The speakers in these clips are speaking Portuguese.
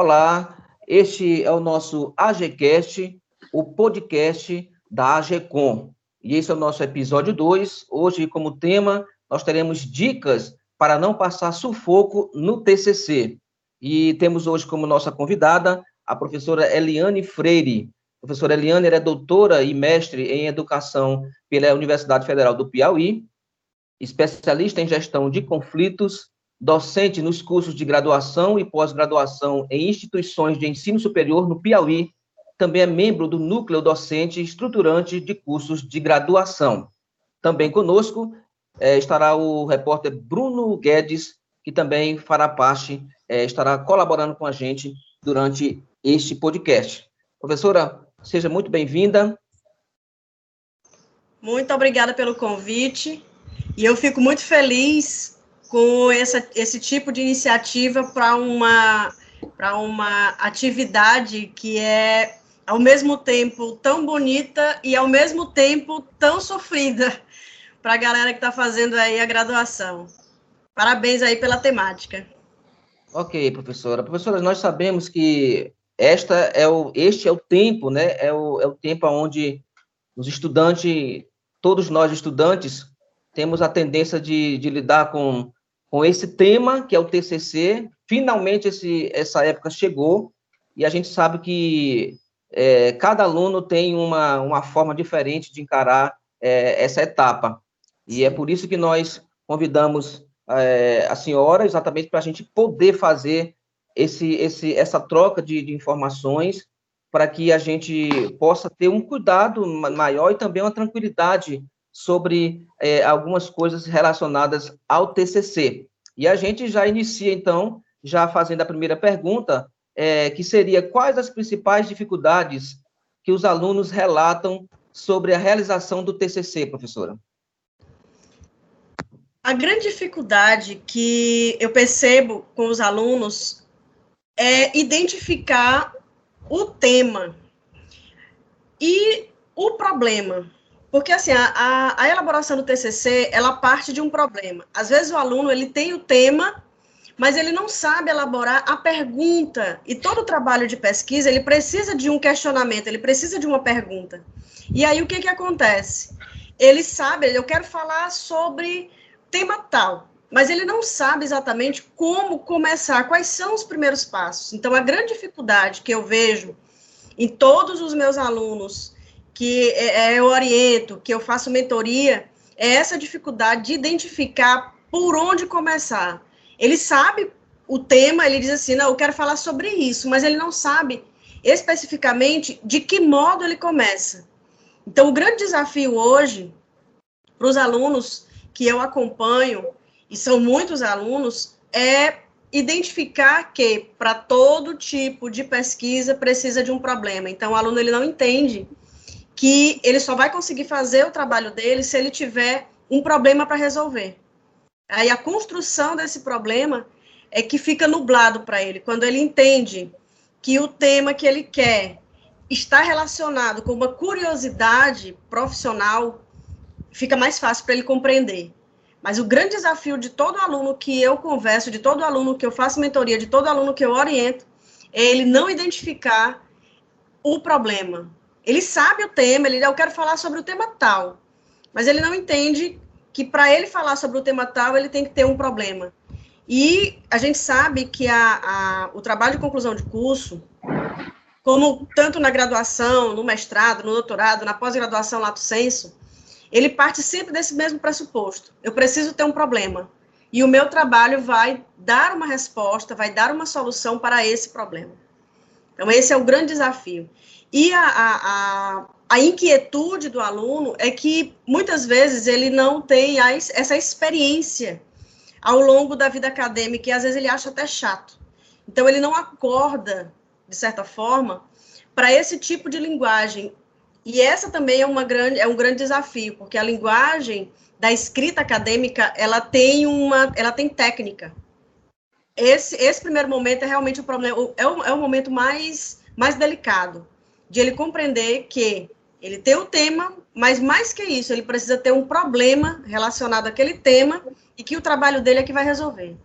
Olá, este é o nosso AGCast, o podcast da AGCOM. E esse é o nosso episódio 2. Hoje, como tema, nós teremos dicas para não passar sufoco no TCC. E temos hoje como nossa convidada a professora Eliane Freire. A professora Eliane é doutora e mestre em educação pela Universidade Federal do Piauí, especialista em gestão de conflitos docente nos cursos de graduação e pós-graduação em instituições de ensino superior no Piauí, também é membro do núcleo docente estruturante de cursos de graduação. Também conosco é, estará o repórter Bruno Guedes, que também fará parte, é, estará colaborando com a gente durante este podcast. Professora, seja muito bem-vinda. Muito obrigada pelo convite. E eu fico muito feliz com essa, esse tipo de iniciativa para uma, uma atividade que é, ao mesmo tempo, tão bonita e, ao mesmo tempo, tão sofrida para a galera que está fazendo aí a graduação. Parabéns aí pela temática. Ok, professora. Professora, nós sabemos que esta é o, este é o tempo, né? É o, é o tempo onde os estudantes, todos nós estudantes, temos a tendência de, de lidar com com esse tema, que é o TCC. Finalmente, esse, essa época chegou, e a gente sabe que é, cada aluno tem uma, uma forma diferente de encarar é, essa etapa. E é por isso que nós convidamos é, a senhora, exatamente para a gente poder fazer esse, esse, essa troca de, de informações, para que a gente possa ter um cuidado maior e também uma tranquilidade sobre é, algumas coisas relacionadas ao TCC. E a gente já inicia, então, já fazendo a primeira pergunta, é, que seria quais as principais dificuldades que os alunos relatam sobre a realização do TCC, professora? A grande dificuldade que eu percebo com os alunos é identificar o tema e o problema. Porque, assim, a, a, elaboração do TCC, ela parte de um problema. Às vezes, o aluno, ele tem o tema, mas ele não sabe elaborar a pergunta. E todo o trabalho de pesquisa, ele precisa de um questionamento, ele precisa de uma pergunta. E aí, o que que acontece? Ele sabe, eu quero falar sobre tema tal, mas ele não sabe exatamente como começar, quais são os primeiros passos. Então, a grande dificuldade que eu vejo em todos os meus alunos que é, é, eu oriento, que eu faço mentoria, é essa dificuldade de identificar por onde começar. Ele sabe o tema, ele diz assim, não, eu quero falar sobre isso, mas ele não sabe especificamente de que modo ele começa. Então, o grande desafio hoje para os alunos que eu acompanho, e são muitos alunos, é identificar que para todo tipo de pesquisa precisa de um problema. Então, o aluno ele não entende que ele só vai conseguir fazer o trabalho dele se ele tiver um problema para resolver. Aí a construção desse problema é que fica nublado para ele, quando ele entende que o tema que ele quer está relacionado com uma curiosidade profissional, fica mais fácil para ele compreender. Mas o grande desafio de todo aluno que eu converso, de todo aluno que eu faço mentoria, de todo aluno que eu oriento, é ele não identificar o problema, ele sabe o tema, ele eu quero falar sobre o tema tal, mas ele não entende que para ele falar sobre o tema tal, ele tem que ter um problema. E a gente sabe que a, a, o trabalho de conclusão de curso, como tanto na graduação, no mestrado, no doutorado, na pós-graduação lato senso, ele parte sempre desse mesmo pressuposto. Eu preciso ter um problema. E o meu trabalho vai dar uma resposta, vai dar uma solução para esse problema. Então, esse é o grande desafio. E a, a, a, inquietude do aluno é que muitas vezes ele não tem essa experiência ao longo da vida acadêmica e às vezes ele acha até chato. Então ele não acorda, de certa forma, para esse tipo de linguagem. E essa também é, uma grande, é um grande desafio, porque a linguagem da escrita acadêmica ela tem uma ela tem técnica. Esse, esse primeiro momento é realmente o problema, é o, é o momento mais, mais delicado de ele compreender que ele tem o tema, mas mais que isso, ele precisa ter um problema relacionado àquele tema e que o trabalho dele é que vai resolver.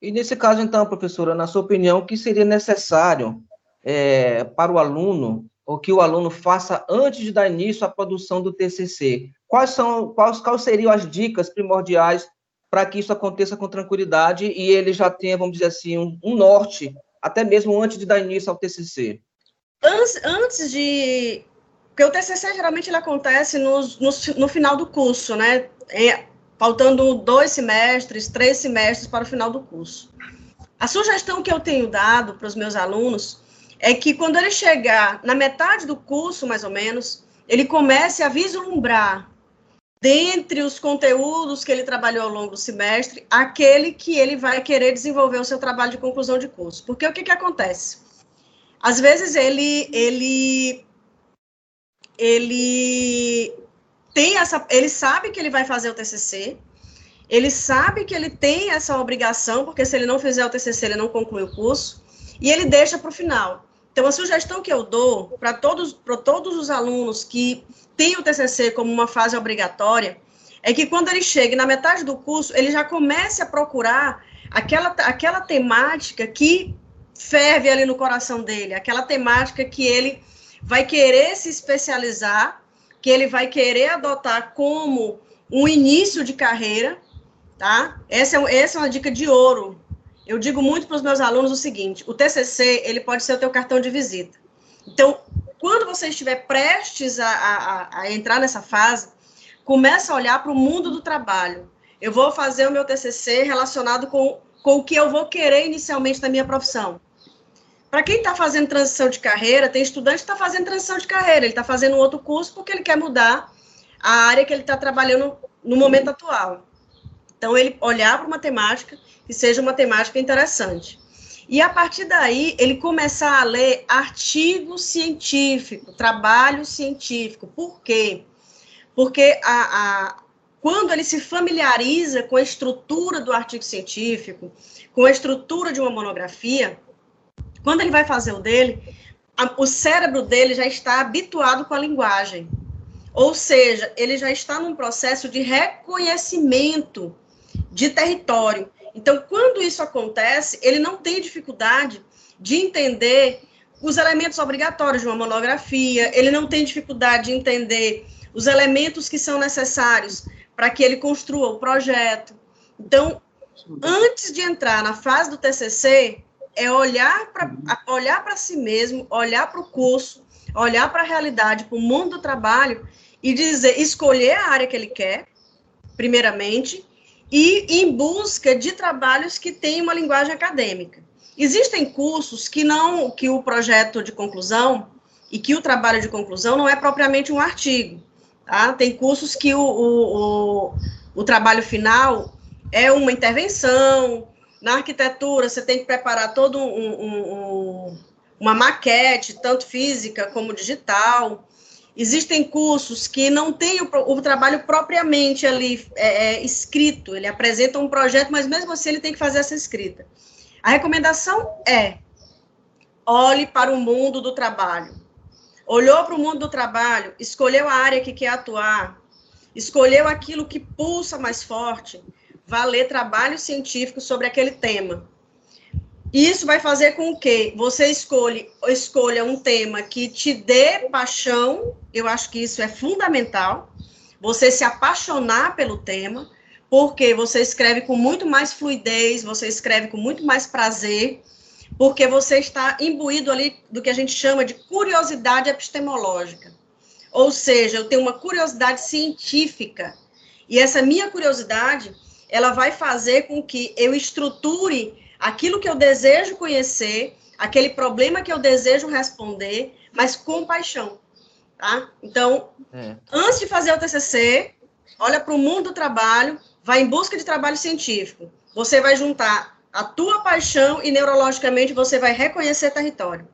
E nesse caso, então, professora, na sua opinião, o que seria necessário é, para o aluno, ou que o aluno faça antes de dar início à produção do TCC? Quais são, quais, quais seriam as dicas primordiais para que isso aconteça com tranquilidade e ele já tenha, vamos dizer assim, um, um norte, até mesmo antes de dar início ao TCC? Antes, de... Porque o TCC, geralmente, ele acontece no, no, no final do curso, né? É, faltando dois semestres, três semestres para o final do curso. A sugestão que eu tenho dado para os meus alunos é que quando ele chegar na metade do curso, mais ou menos, ele comece a vislumbrar dentre os conteúdos que ele trabalhou ao longo do semestre, aquele que ele vai querer desenvolver o seu trabalho de conclusão de curso. Porque o que, que acontece? Às vezes ele ele ele tem essa, ele sabe que ele vai fazer o TCC, ele sabe que ele tem essa obrigação, porque se ele não fizer o TCC, ele não conclui o curso, e ele deixa para o final. Então, a sugestão que eu dou para todos, para todos os alunos que têm o TCC como uma fase obrigatória, é que quando ele chegue na metade do curso, ele já comece a procurar aquela, aquela temática que ferve ali no coração dele, aquela temática que ele vai querer se especializar que ele vai querer adotar como um início de carreira, tá? Essa é, essa é uma dica de ouro. Eu digo muito para os meus alunos o seguinte: o TCC ele pode ser o teu cartão de visita. Então, quando você estiver prestes a, a, a entrar nessa fase, começa a olhar para o mundo do trabalho. Eu vou fazer o meu TCC relacionado com, com o que eu vou querer inicialmente na minha profissão. Para quem está fazendo transição de carreira, tem estudante que está fazendo transição de carreira, ele está fazendo outro curso porque ele quer mudar a área que ele está trabalhando no momento atual. Então, ele olhar para uma temática que seja uma temática interessante. E a partir daí, ele começar a ler artigo científico, trabalho científico. Por quê? Porque a, a, quando ele se familiariza com a estrutura do artigo científico, com a estrutura de uma monografia, quando ele vai fazer o dele, a, o cérebro dele já está habituado com a linguagem. Ou seja, ele já está num processo de reconhecimento de território. Então, quando isso acontece, ele não tem dificuldade de entender os elementos obrigatórios de uma monografia, ele não tem dificuldade de entender os elementos que são necessários para que ele construa o projeto. Então, antes de entrar na fase do TCC, é olhar para olhar para si mesmo, olhar para o curso, olhar para a realidade, para o mundo do trabalho e dizer, escolher a área que ele quer, primeiramente, e em busca de trabalhos que têm uma linguagem acadêmica. Existem cursos que não, que o projeto de conclusão e que o trabalho de conclusão não é propriamente um artigo, tá? Tem cursos que o, o, o, o trabalho final é uma intervenção, na arquitetura, você tem que preparar todo um, um, um, uma maquete, tanto física como digital. Existem cursos que não têm o, o trabalho propriamente ali é, é, escrito, ele apresenta um projeto, mas mesmo assim ele tem que fazer essa escrita. A recomendação é: olhe para o mundo do trabalho. Olhou para o mundo do trabalho, escolheu a área que quer atuar, escolheu aquilo que pulsa mais forte, vá ler trabalho científico sobre aquele tema. Isso vai fazer com que você escolha um tema que te dê paixão, eu acho que isso é fundamental, você se apaixonar pelo tema, porque você escreve com muito mais fluidez, você escreve com muito mais prazer, porque você está imbuído ali do que a gente chama de curiosidade epistemológica. Ou seja, eu tenho uma curiosidade científica, e essa minha curiosidade ela vai fazer com que eu estruture aquilo que eu desejo conhecer, aquele problema que eu desejo responder, mas com paixão, tá? Então, é. antes de fazer o TCC, olha para o mundo do trabalho, vai em busca de trabalho científico. Você vai juntar a tua paixão e neurologicamente você vai reconhecer território.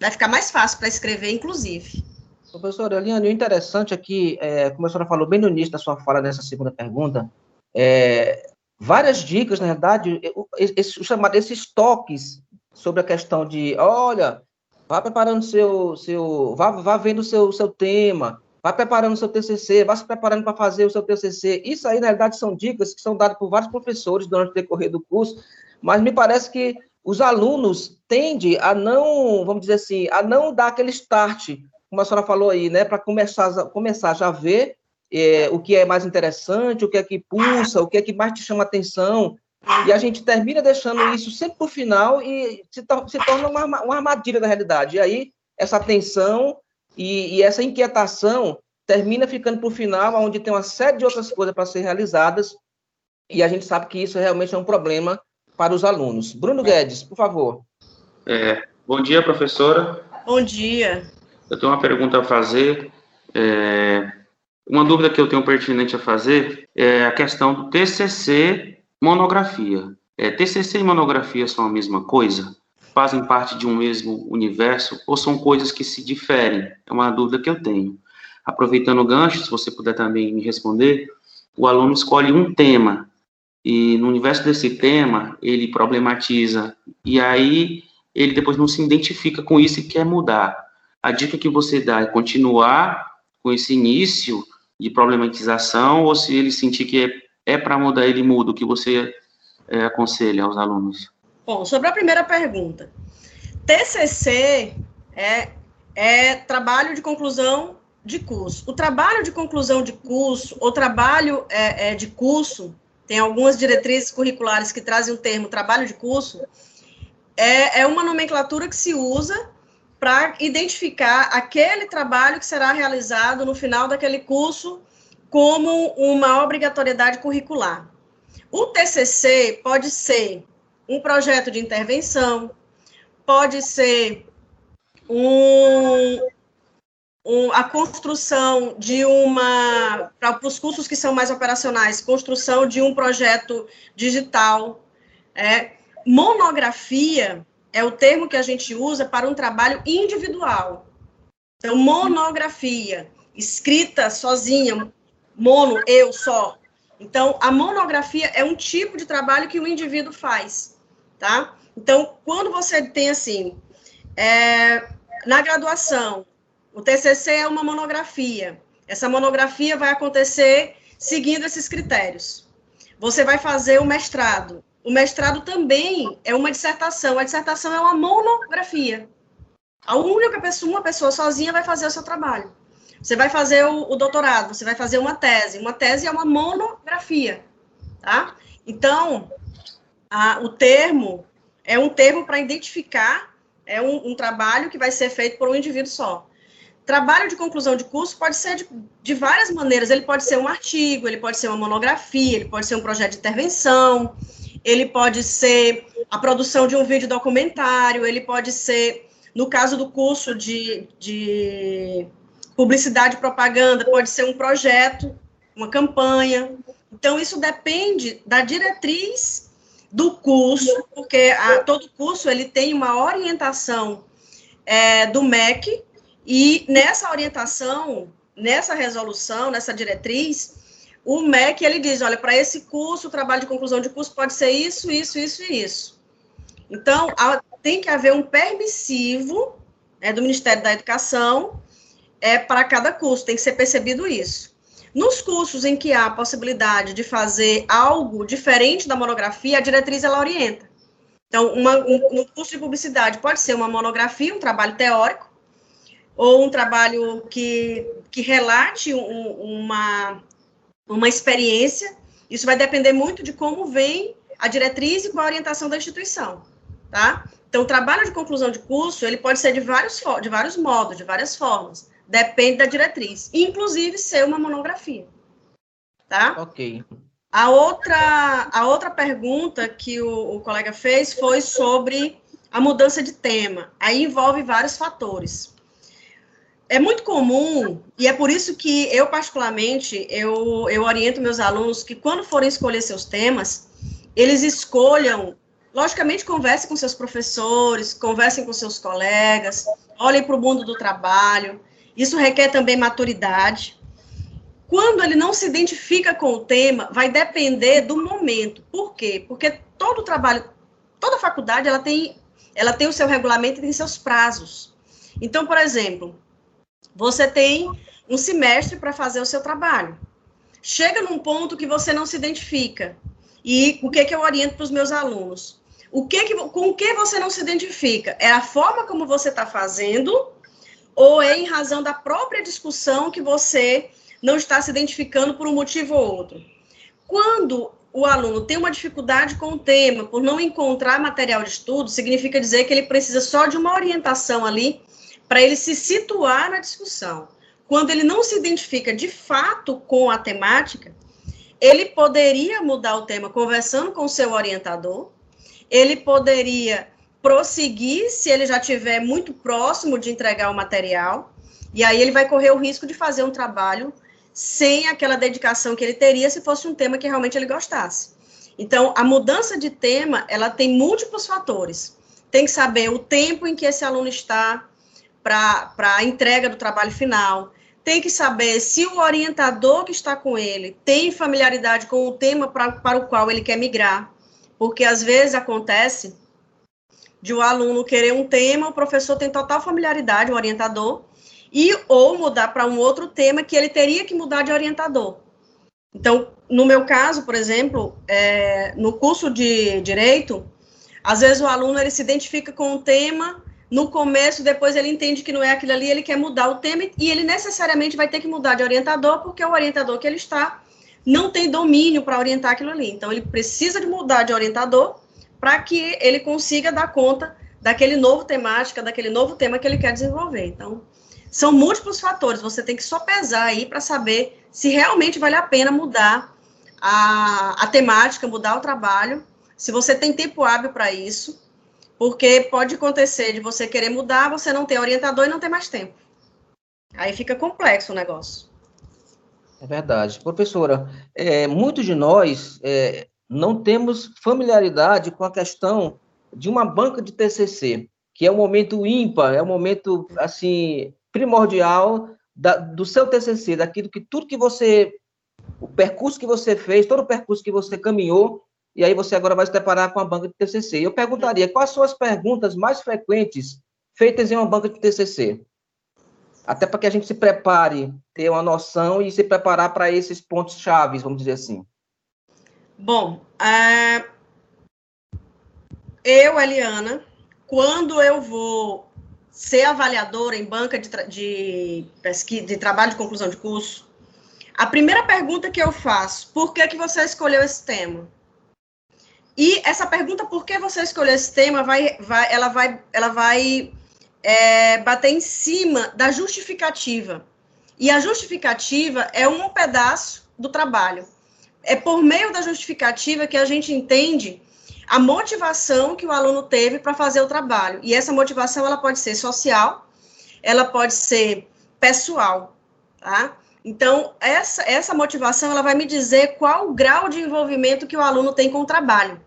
Vai ficar mais fácil para escrever, inclusive. Professora Eliane, o interessante aqui, é, como a senhora falou bem no início da sua fala nessa segunda pergunta, é, várias dicas, na verdade, esse, chamado, esses toques sobre a questão de, olha, vá preparando seu, seu vá, vá vendo o seu, seu tema, vai preparando o seu TCC, vai se preparando para fazer o seu TCC. Isso aí, na realidade, são dicas que são dadas por vários professores durante o decorrer do curso, mas me parece que os alunos tendem a não, vamos dizer assim, a não dar aquele start, como a senhora falou aí, né, para começar, começar já a ver é, o que é mais interessante, o que é que pulsa, o que é que mais te chama atenção, e a gente termina deixando isso sempre para o final e se, to se torna uma, uma, armadilha da realidade. E aí, essa tensão e, e essa inquietação termina ficando para o final, onde tem uma série de outras coisas para ser realizadas, e a gente sabe que isso realmente é um problema para os alunos. Bruno Guedes, por favor. É, bom dia, professora. Bom dia. Eu tenho uma pergunta a fazer. É, uma dúvida que eu tenho pertinente a fazer é a questão do TCC monografia. É, TCC e monografia são a mesma coisa? Fazem parte de um mesmo universo ou são coisas que se diferem? É uma dúvida que eu tenho. Aproveitando o gancho, se você puder também me responder, o aluno escolhe um tema e no universo desse tema ele problematiza e aí ele depois não se identifica com isso e quer mudar. A dica que você dá é continuar com esse início de problematização ou se ele sentir que é, é para mudar, ele muda. O que você é, aconselha aos alunos? Bom, sobre a primeira pergunta. TCC é, é trabalho de conclusão de curso. O trabalho de conclusão de curso, ou trabalho é, é, de curso, tem algumas diretrizes curriculares que trazem o termo trabalho de curso, é, é uma nomenclatura que se usa para identificar aquele trabalho que será realizado no final daquele curso como uma obrigatoriedade curricular. O TCC pode ser um projeto de intervenção, pode ser um, um, a construção de uma, para os cursos que são mais operacionais, construção de um projeto digital. É, monografia é o termo que a gente usa para um trabalho individual. Então, monografia, escrita sozinha, mono, eu só. Então, a monografia é um tipo de trabalho que o indivíduo faz, tá? Então, quando você tem assim, é, na graduação, o TCC é uma monografia. Essa monografia vai acontecer seguindo esses critérios. Você vai fazer o mestrado. O mestrado também é uma dissertação. A dissertação é uma monografia. A única pessoa, uma pessoa sozinha vai fazer o seu trabalho. Você vai fazer o, o doutorado, você vai fazer uma tese. Uma tese é uma monografia, tá? Então, a, o termo é um termo para identificar é um, um, trabalho que vai ser feito por um indivíduo só. Trabalho de conclusão de curso pode ser de, de, várias maneiras. Ele pode ser um artigo, ele pode ser uma monografia, ele pode ser um projeto de intervenção, ele pode ser a produção de um vídeo documentário, ele pode ser, no caso do curso de, de publicidade e propaganda, pode ser um projeto, uma campanha. Então, isso depende da diretriz do curso, porque a, todo curso ele tem uma orientação é, do MEC, e nessa orientação, nessa resolução, nessa diretriz, o MEC ele diz, olha, para esse curso, o trabalho de conclusão de curso pode ser isso, isso, isso e isso. Então, tem que haver um permissivo é, do Ministério da Educação é, para cada curso, tem que ser percebido isso. Nos cursos em que há a possibilidade de fazer algo diferente da monografia, a diretriz ela orienta. Então, uma, um, no curso de publicidade pode ser uma monografia, um trabalho teórico, ou um trabalho que, que relate um, uma, uma experiência. Isso vai depender muito de como vem a diretriz e com a orientação da instituição, tá? Então, o trabalho de conclusão de curso, ele pode ser de vários, de vários modos, de várias formas. Depende da diretriz. Inclusive, ser uma monografia, tá? Ok. A outra, a outra pergunta que o, o colega fez foi sobre a mudança de tema. Aí envolve vários fatores é muito comum, e é por isso que eu, particularmente, eu, eu oriento meus alunos que quando forem escolher seus temas, eles escolham, logicamente, conversem com seus professores, conversem com seus colegas, olhem para o mundo do trabalho, isso requer também maturidade. Quando ele não se identifica com o tema, vai depender do momento. Por quê? Porque todo trabalho, toda faculdade, ela tem, ela tem o seu regulamento e tem seus prazos. Então, por exemplo, você tem um semestre para fazer o seu trabalho. Chega num ponto que você não se identifica. E o que, que eu oriento para os meus alunos? O que, que com o que você não se identifica? É a forma como você está fazendo ou é em razão da própria discussão que você não está se identificando por um motivo ou outro? Quando o aluno tem uma dificuldade com o tema, por não encontrar material de estudo, significa dizer que ele precisa só de uma orientação ali para ele se situar na discussão. Quando ele não se identifica de fato com a temática, ele poderia mudar o tema conversando com o seu orientador, ele poderia prosseguir se ele já estiver muito próximo de entregar o material, e aí ele vai correr o risco de fazer um trabalho sem aquela dedicação que ele teria se fosse um tema que realmente ele gostasse. Então, a mudança de tema, ela tem múltiplos fatores. Tem que saber o tempo em que esse aluno está para a entrega do trabalho final, tem que saber se o orientador que está com ele tem familiaridade com o tema pra, para o qual ele quer migrar, porque às vezes acontece de o aluno querer um tema, o professor tem total familiaridade, o orientador, e ou mudar para um outro tema que ele teria que mudar de orientador. Então, no meu caso, por exemplo, é, no curso de direito, às vezes o aluno ele se identifica com um tema no começo, depois ele entende que não é aquilo ali, ele quer mudar o tema e ele necessariamente vai ter que mudar de orientador, porque o orientador que ele está não tem domínio para orientar aquilo ali. Então, ele precisa de mudar de orientador para que ele consiga dar conta daquele novo temática, daquele novo tema que ele quer desenvolver. Então, são múltiplos fatores, você tem que só pesar aí para saber se realmente vale a pena mudar a, a temática, mudar o trabalho, se você tem tempo hábil para isso, porque pode acontecer de você querer mudar, você não ter orientador e não ter mais tempo. Aí fica complexo o negócio. É verdade. Professora, é, muitos de nós é, não temos familiaridade com a questão de uma banca de TCC, que é um momento ímpar, é um momento, assim, primordial da, do seu TCC, daquilo que tudo que você, o percurso que você fez, todo o percurso que você caminhou, e aí você agora vai se deparar com a banca de TCC. Eu perguntaria, quais são as perguntas mais frequentes feitas em uma banca de TCC? Até para que a gente se prepare, ter uma noção e se preparar para esses pontos chaves, vamos dizer assim. Bom, uh, eu, Eliana, quando eu vou ser avaliadora em banca de, de pesquisa, de trabalho de conclusão de curso, a primeira pergunta que eu faço, por que, que você escolheu esse tema? E essa pergunta, por que você escolheu esse tema, vai, vai, ela vai, ela vai é, bater em cima da justificativa. E a justificativa é um pedaço do trabalho. É por meio da justificativa que a gente entende a motivação que o aluno teve para fazer o trabalho. E essa motivação ela pode ser social, ela pode ser pessoal, tá? Então, essa, essa motivação ela vai me dizer qual o grau de envolvimento que o aluno tem com o trabalho.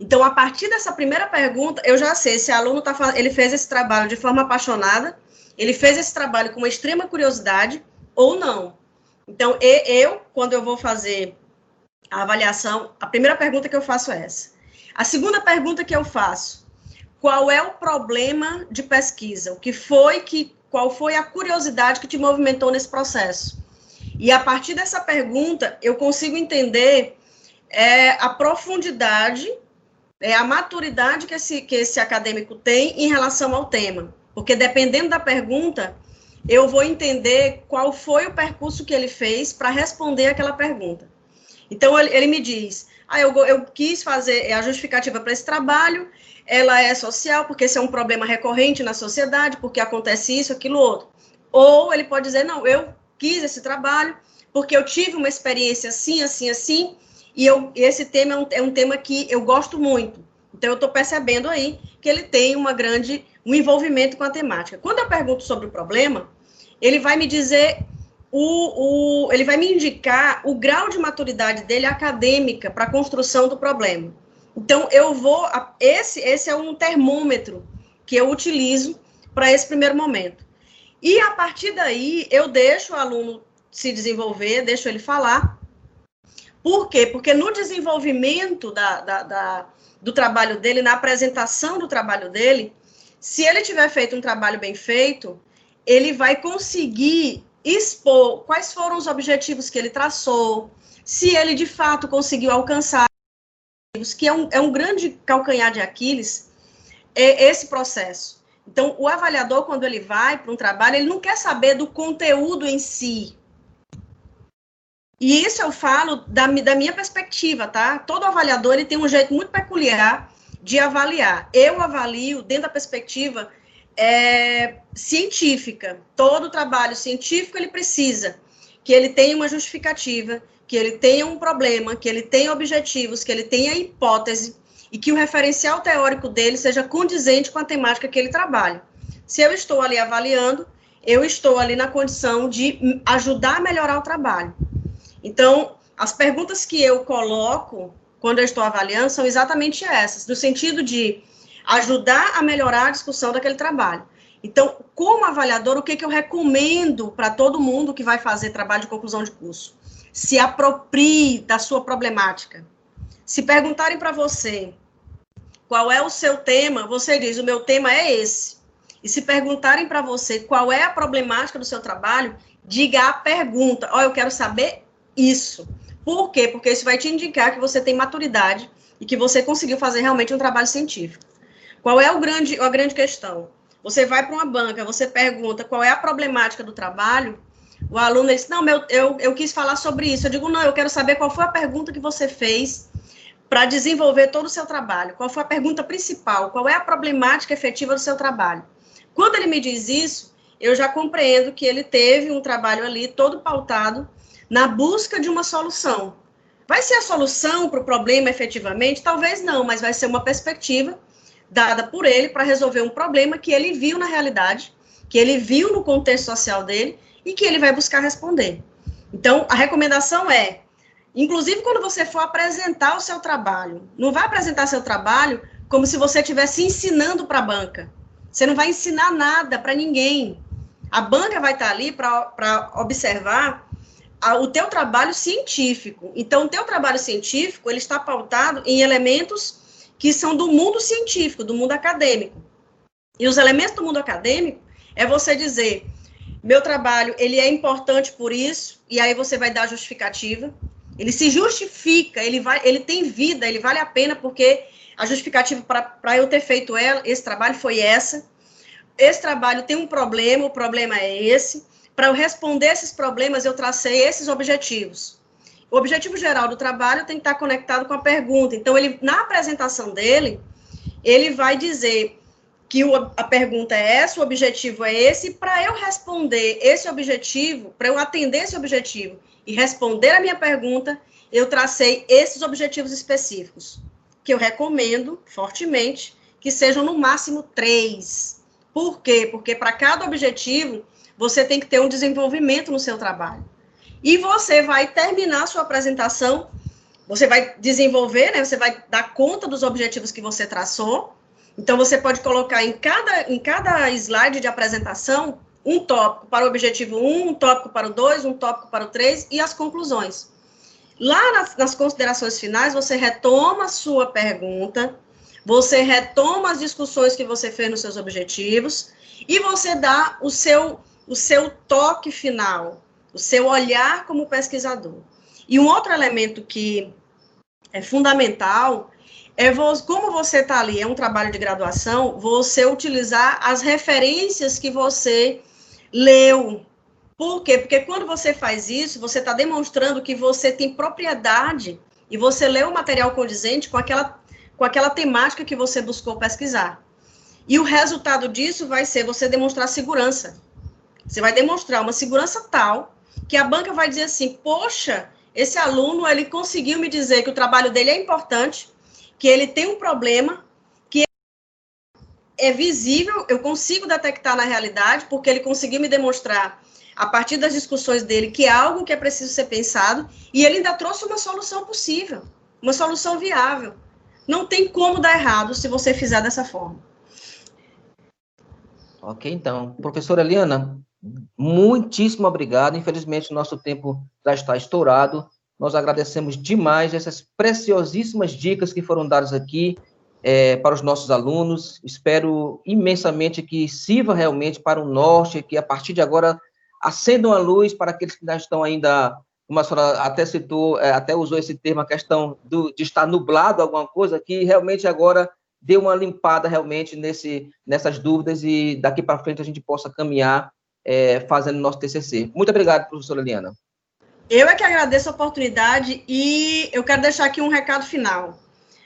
Então, a partir dessa primeira pergunta, eu já sei se o aluno tá, ele fez esse trabalho de forma apaixonada, ele fez esse trabalho com uma extrema curiosidade ou não. Então, eu, quando eu vou fazer a avaliação, a primeira pergunta que eu faço é essa. A segunda pergunta que eu faço, qual é o problema de pesquisa? O que foi que qual foi a curiosidade que te movimentou nesse processo? E a partir dessa pergunta, eu consigo entender é, a profundidade, é, a maturidade que esse, que esse acadêmico tem em relação ao tema. Porque dependendo da pergunta, eu vou entender qual foi o percurso que ele fez para responder aquela pergunta. Então, ele, ele me diz: ah, eu, eu quis fazer a justificativa para esse trabalho, ela é social, porque esse é um problema recorrente na sociedade, porque acontece isso, aquilo, outro. Ou ele pode dizer, não, eu quis esse trabalho, porque eu tive uma experiência assim, assim, assim, e eu, esse tema é um, é um tema que eu gosto muito. Então, eu estou percebendo aí que ele tem uma grande, um envolvimento com a temática. Quando eu pergunto sobre o problema, ele vai me dizer o, o, ele vai me indicar o grau de maturidade dele acadêmica para a construção do problema. Então, eu vou. Esse, esse é um termômetro que eu utilizo para esse primeiro momento. E a partir daí, eu deixo o aluno se desenvolver, deixo ele falar. Por quê? Porque no desenvolvimento da, da, da, do trabalho dele, na apresentação do trabalho dele, se ele tiver feito um trabalho bem feito, ele vai conseguir expor quais foram os objetivos que ele traçou, se ele de fato conseguiu alcançar, que é um, é um grande calcanhar de Aquiles, é esse processo. Então, o avaliador, quando ele vai para um trabalho, ele não quer saber do conteúdo em si. E isso eu falo da, da minha perspectiva, tá? Todo avaliador ele tem um jeito muito peculiar de avaliar. Eu avalio dentro da perspectiva é, científica. Todo trabalho científico ele precisa que ele tenha uma justificativa, que ele tenha um problema, que ele tenha objetivos, que ele tenha hipótese e que o referencial teórico dele seja condizente com a temática que ele trabalha. Se eu estou ali avaliando, eu estou ali na condição de ajudar a melhorar o trabalho. Então, as perguntas que eu coloco quando eu estou avaliando são exatamente essas, no sentido de ajudar a melhorar a discussão daquele trabalho. Então, como avaliador, o que, que eu recomendo para todo mundo que vai fazer trabalho de conclusão de curso? Se aproprie da sua problemática. Se perguntarem para você qual é o seu tema, você diz: o meu tema é esse. E se perguntarem para você qual é a problemática do seu trabalho, diga a pergunta: Ó, oh, eu quero saber isso. Por quê? Porque isso vai te indicar que você tem maturidade e que você conseguiu fazer realmente um trabalho científico. Qual é o grande, a grande questão? Você vai para uma banca, você pergunta qual é a problemática do trabalho, o aluno diz, não, meu, eu, eu quis falar sobre isso. Eu digo, não, eu quero saber qual foi a pergunta que você fez para desenvolver todo o seu trabalho. Qual foi a pergunta principal? Qual é a problemática efetiva do seu trabalho? Quando ele me diz isso, eu já compreendo que ele teve um trabalho ali todo pautado na busca de uma solução. Vai ser a solução para o problema efetivamente? Talvez não, mas vai ser uma perspectiva dada por ele para resolver um problema que ele viu na realidade, que ele viu no contexto social dele e que ele vai buscar responder. Então, a recomendação é, inclusive quando você for apresentar o seu trabalho, não vai apresentar seu trabalho como se você estivesse ensinando para a banca. Você não vai ensinar nada para ninguém. A banca vai estar ali para observar o teu trabalho científico. Então, o teu trabalho científico, ele está pautado em elementos que são do mundo científico, do mundo acadêmico. E os elementos do mundo acadêmico é você dizer, meu trabalho, ele é importante por isso, e aí você vai dar justificativa. Ele se justifica, ele vai, ele tem vida, ele vale a pena porque a justificativa para eu ter feito ela, esse trabalho foi essa. Esse trabalho tem um problema, o problema é esse. Para eu responder esses problemas, eu tracei esses objetivos. O objetivo geral do trabalho tem que estar conectado com a pergunta. Então, ele, na apresentação dele, ele vai dizer que o, a pergunta é essa, o objetivo é esse, para eu responder esse objetivo, para eu atender esse objetivo e responder a minha pergunta, eu tracei esses objetivos específicos, que eu recomendo fortemente que sejam no máximo três. Por quê? Porque para cada objetivo você tem que ter um desenvolvimento no seu trabalho. E você vai terminar a sua apresentação, você vai desenvolver, né? Você vai dar conta dos objetivos que você traçou. Então, você pode colocar em cada, em cada slide de apresentação um tópico para o objetivo 1, um tópico para o 2, um tópico para o 3 e as conclusões. Lá nas, nas considerações finais, você retoma a sua pergunta, você retoma as discussões que você fez nos seus objetivos e você dá o seu o seu toque final, o seu olhar como pesquisador. E um outro elemento que é fundamental é como você está ali, é um trabalho de graduação, você utilizar as referências que você leu. Por quê? Porque quando você faz isso, você está demonstrando que você tem propriedade e você leu o material condizente com aquela, com aquela temática que você buscou pesquisar. E o resultado disso vai ser você demonstrar segurança. Você vai demonstrar uma segurança tal que a banca vai dizer assim: poxa, esse aluno ele conseguiu me dizer que o trabalho dele é importante, que ele tem um problema, que é visível, eu consigo detectar na realidade, porque ele conseguiu me demonstrar a partir das discussões dele que é algo que é preciso ser pensado e ele ainda trouxe uma solução possível, uma solução viável. Não tem como dar errado se você fizer dessa forma. Ok, então. Professora Eliana, Muitíssimo obrigado. Infelizmente, nosso tempo já está estourado. Nós agradecemos demais essas preciosíssimas dicas que foram dadas aqui é, para os nossos alunos. Espero imensamente que sirva realmente para o norte, que a partir de agora acendam a luz para aqueles que ainda estão ainda, como a senhora até citou, é, até usou esse termo, a questão do, de estar nublado alguma coisa, que realmente agora dê uma limpada realmente nesse, nessas dúvidas e daqui para frente a gente possa caminhar é, fazendo nosso TCC. Muito obrigado, professora Eliana. Eu é que agradeço a oportunidade e eu quero deixar aqui um recado final.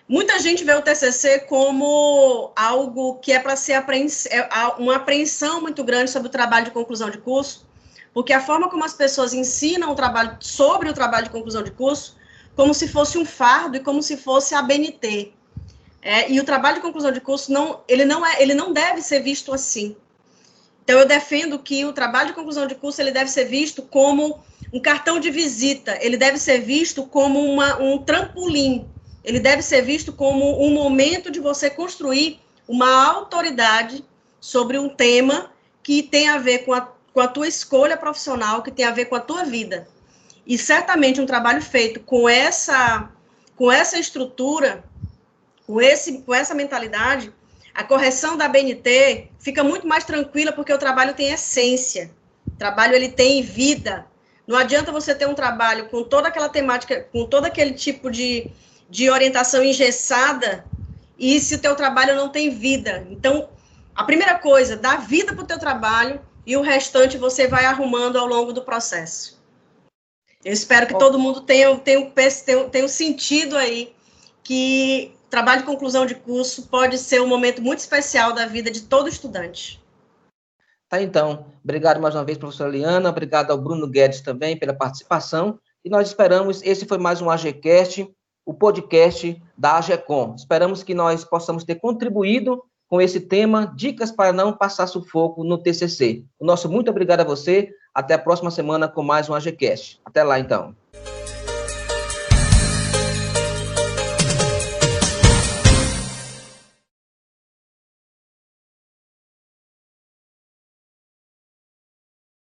Muita gente vê o TCC como algo que é para ser é uma apreensão muito grande sobre o trabalho de conclusão de curso, porque a forma como as pessoas ensinam o trabalho sobre o trabalho de conclusão de curso, como se fosse um fardo e como se fosse a BNT. É, e o trabalho de conclusão de curso não, ele não é, ele não deve ser visto assim. Então eu defendo que o trabalho de conclusão de curso ele deve ser visto como um cartão de visita, ele deve ser visto como uma, um trampolim, ele deve ser visto como um momento de você construir uma autoridade sobre um tema que tem a ver com a, com a tua escolha profissional, que tem a ver com a tua vida. E certamente um trabalho feito com essa, com essa estrutura, com, esse, com essa mentalidade, a correção da BNT fica muito mais tranquila porque o trabalho tem essência. O trabalho ele tem vida, não adianta você ter um trabalho com toda aquela temática, com todo aquele tipo de, de orientação engessada e se o teu trabalho não tem vida. Então, a primeira coisa, dá vida para o teu trabalho e o restante você vai arrumando ao longo do processo. Eu espero que todo mundo tenha, tenha, tenha, tenha um sentido aí que trabalho de conclusão de curso pode ser um momento muito especial da vida de todo estudante. Tá, então, obrigado mais uma vez, professora Liana, obrigado ao Bruno Guedes também pela participação, e nós esperamos, esse foi mais um AGCast, o podcast da AGECOM. Esperamos que nós possamos ter contribuído com esse tema, dicas para não passar sufoco no TCC. O nosso muito obrigado a você, até a próxima semana com mais um AGCast. Até lá, então.